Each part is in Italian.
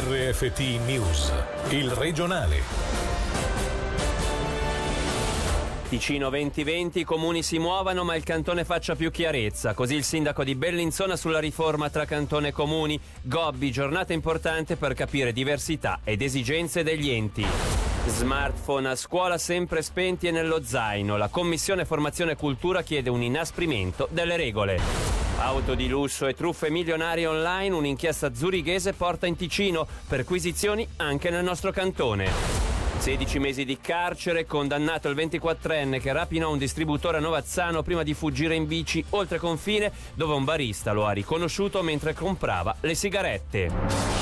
RFT News, il regionale. Ticino 2020, i comuni si muovano ma il cantone faccia più chiarezza. Così il sindaco di Bellinzona sulla riforma tra cantone e comuni. Gobbi, giornata importante per capire diversità ed esigenze degli enti. Smartphone a scuola sempre spenti e nello zaino. La Commissione Formazione e Cultura chiede un inasprimento delle regole. Auto di lusso e truffe milionarie online, un'inchiesta zurighese porta in Ticino, perquisizioni anche nel nostro cantone. 16 mesi di carcere, condannato il 24enne che rapinò un distributore a Novazzano prima di fuggire in bici oltre confine dove un barista lo ha riconosciuto mentre comprava le sigarette.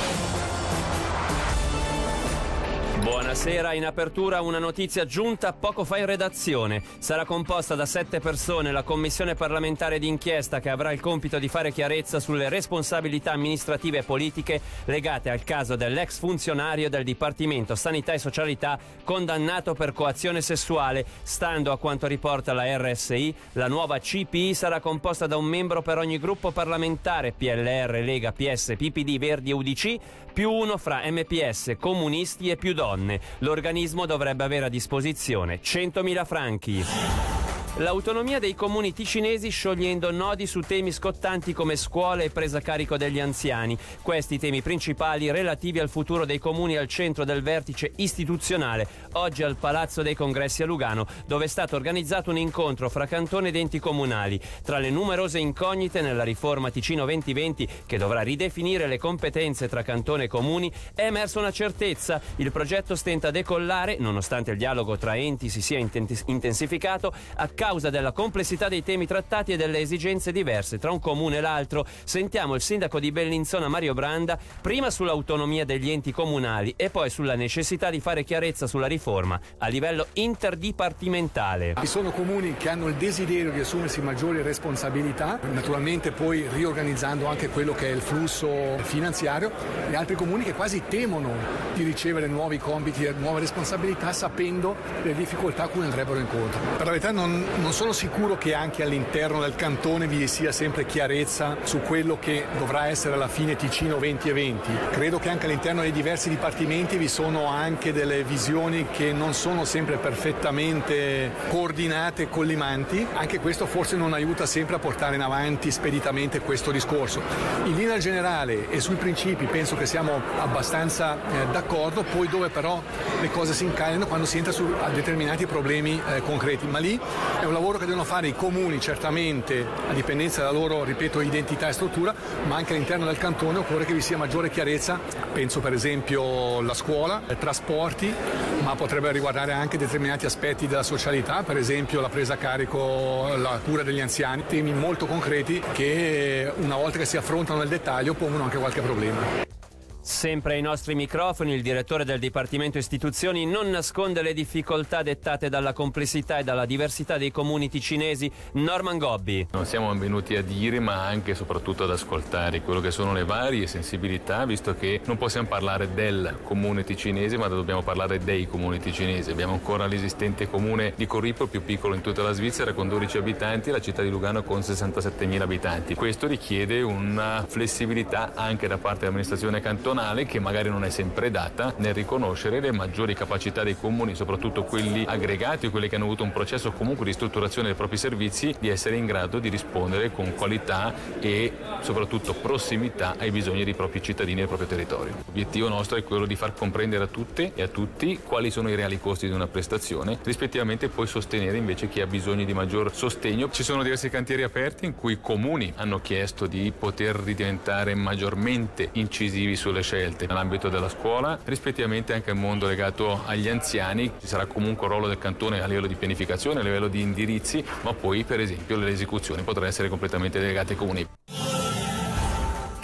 Buonasera, in apertura una notizia giunta poco fa in redazione. Sarà composta da sette persone la commissione parlamentare d'inchiesta che avrà il compito di fare chiarezza sulle responsabilità amministrative e politiche legate al caso dell'ex funzionario del Dipartimento Sanità e Socialità condannato per coazione sessuale. Stando a quanto riporta la RSI, la nuova CPI sarà composta da un membro per ogni gruppo parlamentare PLR, Lega, PS, PPD, Verdi e UDC, più uno fra MPS, comunisti e più donne. L'organismo dovrebbe avere a disposizione 100.000 franchi. L'autonomia dei comuni ticinesi sciogliendo nodi su temi scottanti come scuole e presa carico degli anziani. Questi temi principali relativi al futuro dei comuni al centro del vertice istituzionale, oggi al Palazzo dei Congressi a Lugano, dove è stato organizzato un incontro fra cantone ed enti comunali. Tra le numerose incognite nella riforma Ticino 2020, che dovrà ridefinire le competenze tra cantone e comuni, è emersa una certezza. Il progetto stenta a decollare, nonostante il dialogo tra enti si sia intensificato, a causa della complessità dei temi trattati e delle esigenze diverse tra un comune e l'altro. Sentiamo il sindaco di Bellinzona Mario Branda prima sull'autonomia degli enti comunali e poi sulla necessità di fare chiarezza sulla riforma a livello interdipartimentale. Ci sono comuni che hanno il desiderio di assumersi maggiori responsabilità, naturalmente poi riorganizzando anche quello che è il flusso finanziario, e altri comuni che quasi temono di ricevere nuovi compiti e nuove responsabilità sapendo le difficoltà a cui andrebbero incontro. Per la verità non, non sono sicuro che anche all'interno del cantone vi sia sempre chiarezza su quello che dovrà essere alla fine Ticino 20 e 20. Credo che anche all'interno dei diversi dipartimenti vi sono anche delle visioni che non sono sempre perfettamente coordinate e collimanti. Anche questo forse non aiuta sempre a portare in avanti speditamente questo discorso. In linea generale e sui principi penso che siamo abbastanza eh, d'accordo, poi dove però le cose si incagliano quando si entra su determinati problemi eh, concreti, ma lì è un lavoro che devono fare i comuni certamente a dipendenza della loro, ripeto, identità e struttura, ma anche all'interno del cantone occorre che vi sia maggiore chiarezza, penso per esempio alla scuola, ai trasporti, ma potrebbe riguardare anche determinati aspetti della socialità, per esempio la presa a carico, la cura degli anziani, temi molto concreti che una volta che si affrontano nel dettaglio pongono anche qualche problema. Sempre ai nostri microfoni il direttore del Dipartimento Istituzioni non nasconde le difficoltà dettate dalla complessità e dalla diversità dei comuni ticinesi. Norman Gobbi. Non siamo venuti a dire ma anche e soprattutto ad ascoltare quello che sono le varie sensibilità, visto che non possiamo parlare del comune ticinese ma dobbiamo parlare dei comuni ticinesi. Abbiamo ancora l'esistente comune di Corripo, più piccolo in tutta la Svizzera, con 12 abitanti, e la città di Lugano con 67.000 abitanti. Questo richiede una flessibilità anche da parte dell'amministrazione cantonale nazionale che magari non è sempre data nel riconoscere le maggiori capacità dei comuni, soprattutto quelli aggregati o quelli che hanno avuto un processo comunque di strutturazione dei propri servizi, di essere in grado di rispondere con qualità e soprattutto prossimità ai bisogni dei propri cittadini e del proprio territorio. L'obiettivo nostro è quello di far comprendere a tutte e a tutti quali sono i reali costi di una prestazione, rispettivamente poi sostenere invece chi ha bisogno di maggior sostegno. Ci sono diversi cantieri aperti in cui i comuni hanno chiesto di poter diventare maggiormente incisivi sulle scelte nell'ambito della scuola, rispettivamente anche il mondo legato agli anziani. Ci sarà comunque un ruolo del cantone a livello di pianificazione, a livello di indirizzi, ma poi per esempio le esecuzioni potranno essere completamente delegate ai comuni.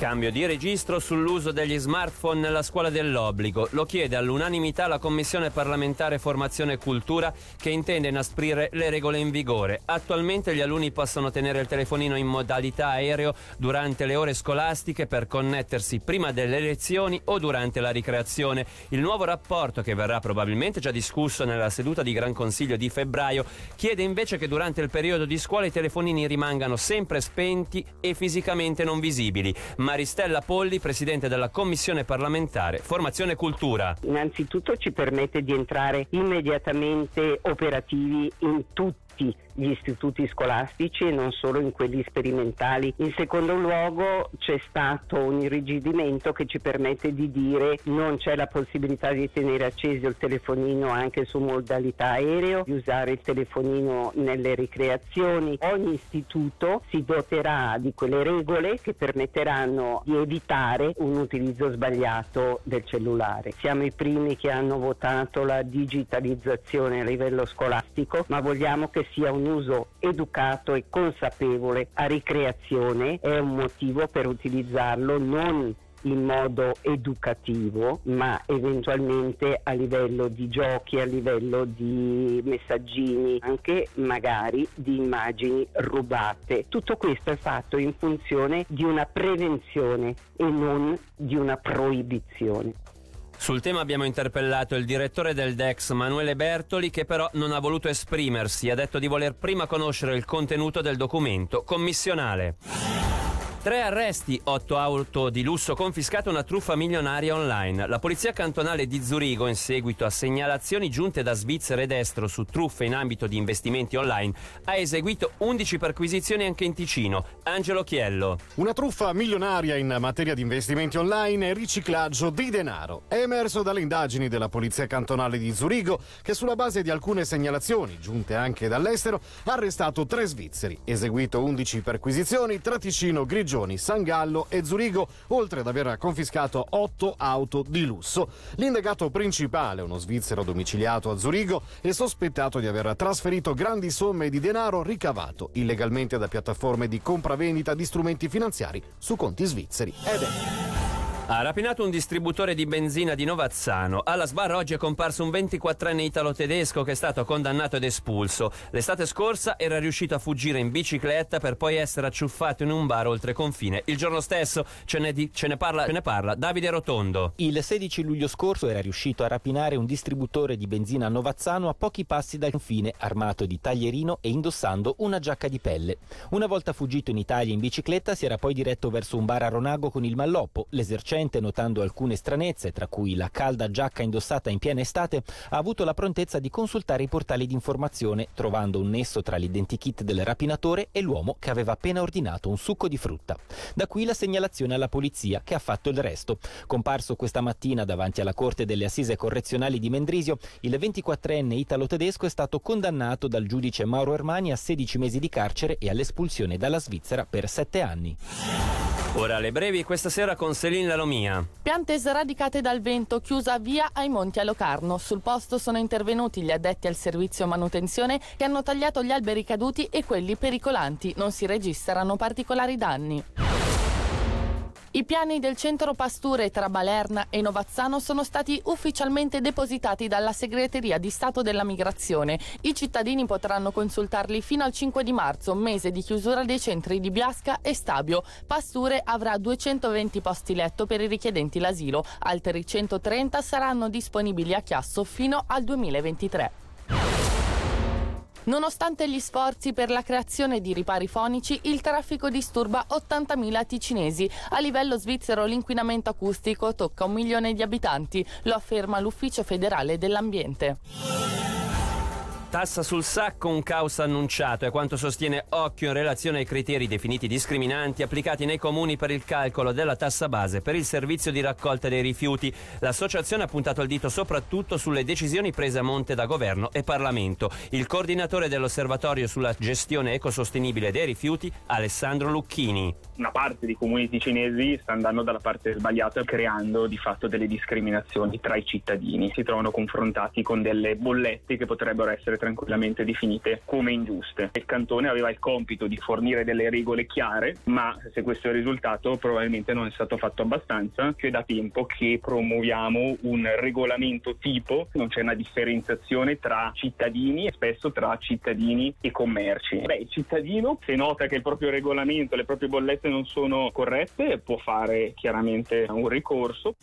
Cambio di registro sull'uso degli smartphone nella scuola dell'obbligo. Lo chiede all'unanimità la Commissione parlamentare Formazione e Cultura che intende inasprire le regole in vigore. Attualmente gli alunni possono tenere il telefonino in modalità aereo durante le ore scolastiche per connettersi prima delle lezioni o durante la ricreazione. Il nuovo rapporto, che verrà probabilmente già discusso nella seduta di Gran Consiglio di febbraio, chiede invece che durante il periodo di scuola i telefonini rimangano sempre spenti e fisicamente non visibili. Ma Maristella Polli, presidente della Commissione parlamentare Formazione Cultura. Innanzitutto ci permette di entrare immediatamente operativi in tutti gli istituti scolastici e non solo in quelli sperimentali. In secondo luogo c'è stato un irrigidimento che ci permette di dire non c'è la possibilità di tenere acceso il telefonino anche su modalità aereo, di usare il telefonino nelle ricreazioni. Ogni istituto si doterà di quelle regole che permetteranno di evitare un utilizzo sbagliato del cellulare. Siamo i primi che hanno votato la digitalizzazione a livello scolastico, ma vogliamo che sia un uso educato e consapevole a ricreazione è un motivo per utilizzarlo non in modo educativo, ma eventualmente a livello di giochi, a livello di messaggini, anche magari di immagini rubate. Tutto questo è fatto in funzione di una prevenzione e non di una proibizione. Sul tema abbiamo interpellato il direttore del DEX, Manuele Bertoli, che però non ha voluto esprimersi. Ha detto di voler prima conoscere il contenuto del documento commissionale. Tre arresti, otto auto di lusso confiscate una truffa milionaria online. La polizia cantonale di Zurigo, in seguito a segnalazioni giunte da Svizzera ed estero su truffe in ambito di investimenti online, ha eseguito 11 perquisizioni anche in Ticino. Angelo Chiello. Una truffa milionaria in materia di investimenti online e riciclaggio di denaro. È emerso dalle indagini della polizia cantonale di Zurigo che sulla base di alcune segnalazioni giunte anche dall'estero ha arrestato tre svizzeri, eseguito 11 perquisizioni tra Ticino, Grigio Regioni, San Gallo e Zurigo, oltre ad aver confiscato otto auto di lusso. L'indagato principale, uno svizzero domiciliato a Zurigo, è sospettato di aver trasferito grandi somme di denaro ricavato illegalmente da piattaforme di compravendita di strumenti finanziari su conti svizzeri. Ed è ha rapinato un distributore di benzina di Novazzano. Alla sbarra oggi è comparso un 24enne italo-tedesco che è stato condannato ed espulso. L'estate scorsa era riuscito a fuggire in bicicletta per poi essere acciuffato in un bar oltre confine. Il giorno stesso ce ne, di, ce ne, parla, ce ne parla Davide Rotondo. Il 16 luglio scorso era riuscito a rapinare un distributore di benzina a Novazzano a pochi passi dal confine, armato di taglierino e indossando una giacca di pelle. Una volta fuggito in Italia in bicicletta si era poi diretto verso un bar a Ronago con il malloppo. L'esercente esercente, notando alcune stranezze, tra cui la calda giacca indossata in piena estate, ha avuto la prontezza di consultare i portali di informazione, trovando un nesso tra l'identikit del rapinatore e l'uomo che aveva appena ordinato un succo di frutta. Da qui la segnalazione alla polizia, che ha fatto il resto. Comparso questa mattina davanti alla Corte delle Assise Correzionali di Mendrisio, il 24enne italo-tedesco è stato condannato dal giudice Mauro Ermani a 16 mesi di carcere e all'espulsione dalla Svizzera per 7 anni. Ora le brevi questa sera con Celine Lalomia. Piante sradicate dal vento, chiusa via ai monti a Locarno. Sul posto sono intervenuti gli addetti al servizio manutenzione che hanno tagliato gli alberi caduti e quelli pericolanti. Non si registrano particolari danni. I piani del centro pasture tra Balerna e Novazzano sono stati ufficialmente depositati dalla Segreteria di Stato della Migrazione. I cittadini potranno consultarli fino al 5 di marzo, mese di chiusura dei centri di Biasca e Stabio. Pasture avrà 220 posti letto per i richiedenti l'asilo, altri 130 saranno disponibili a Chiasso fino al 2023. Nonostante gli sforzi per la creazione di ripari fonici, il traffico disturba 80.000 ticinesi. A livello svizzero l'inquinamento acustico tocca un milione di abitanti, lo afferma l'Ufficio federale dell'ambiente. Tassa sul sacco, un caos annunciato, è quanto sostiene Occhio in relazione ai criteri definiti discriminanti applicati nei comuni per il calcolo della tassa base per il servizio di raccolta dei rifiuti. L'associazione ha puntato il dito soprattutto sulle decisioni prese a monte da governo e Parlamento. Il coordinatore dell'Osservatorio sulla gestione ecosostenibile dei rifiuti, Alessandro Lucchini. Una parte dei comuni ticinesi sta andando dalla parte sbagliata creando di fatto delle discriminazioni tra i cittadini. Si trovano confrontati con delle bollette che potrebbero essere tranquillamente definite come ingiuste. Il cantone aveva il compito di fornire delle regole chiare, ma se questo è il risultato probabilmente non è stato fatto abbastanza, che da tempo che promuoviamo un regolamento tipo, non c'è una differenziazione tra cittadini e spesso tra cittadini e commerci. Beh, il cittadino se nota che il proprio regolamento, le proprie bollette non sono corrette, può fare chiaramente un ricorso.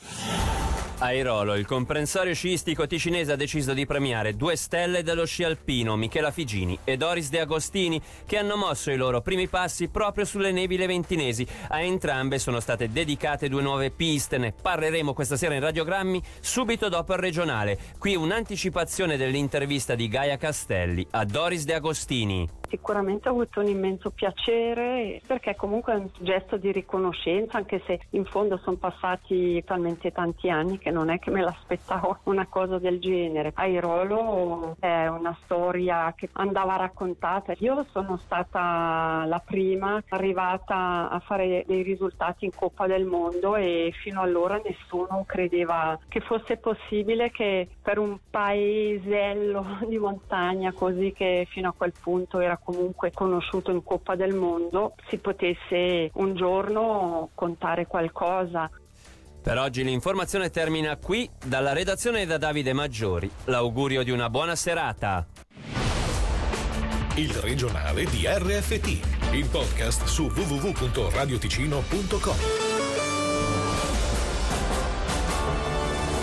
Airolo, il comprensorio sciistico ticinese ha deciso di premiare due stelle dello sci alpino, Michela Figini e Doris De Agostini, che hanno mosso i loro primi passi proprio sulle nevi leventinesi. A entrambe sono state dedicate due nuove piste, ne parleremo questa sera in radiogrammi subito dopo il regionale. Qui un'anticipazione dell'intervista di Gaia Castelli a Doris De Agostini. Sicuramente ho avuto un immenso piacere perché comunque è un gesto di riconoscenza, anche se in fondo sono passati talmente tanti anni che non è che me l'aspettavo una cosa del genere. Airolo è una storia che andava raccontata. Io sono stata la prima arrivata a fare dei risultati in Coppa del Mondo e fino allora nessuno credeva che fosse possibile che per un paesello di montagna così che fino a quel punto era comunque conosciuto in Coppa del Mondo, si potesse un giorno contare qualcosa. Per oggi l'informazione termina qui dalla redazione da Davide Maggiori. L'augurio di una buona serata. Il regionale di RFT, il podcast su www.radioticino.com.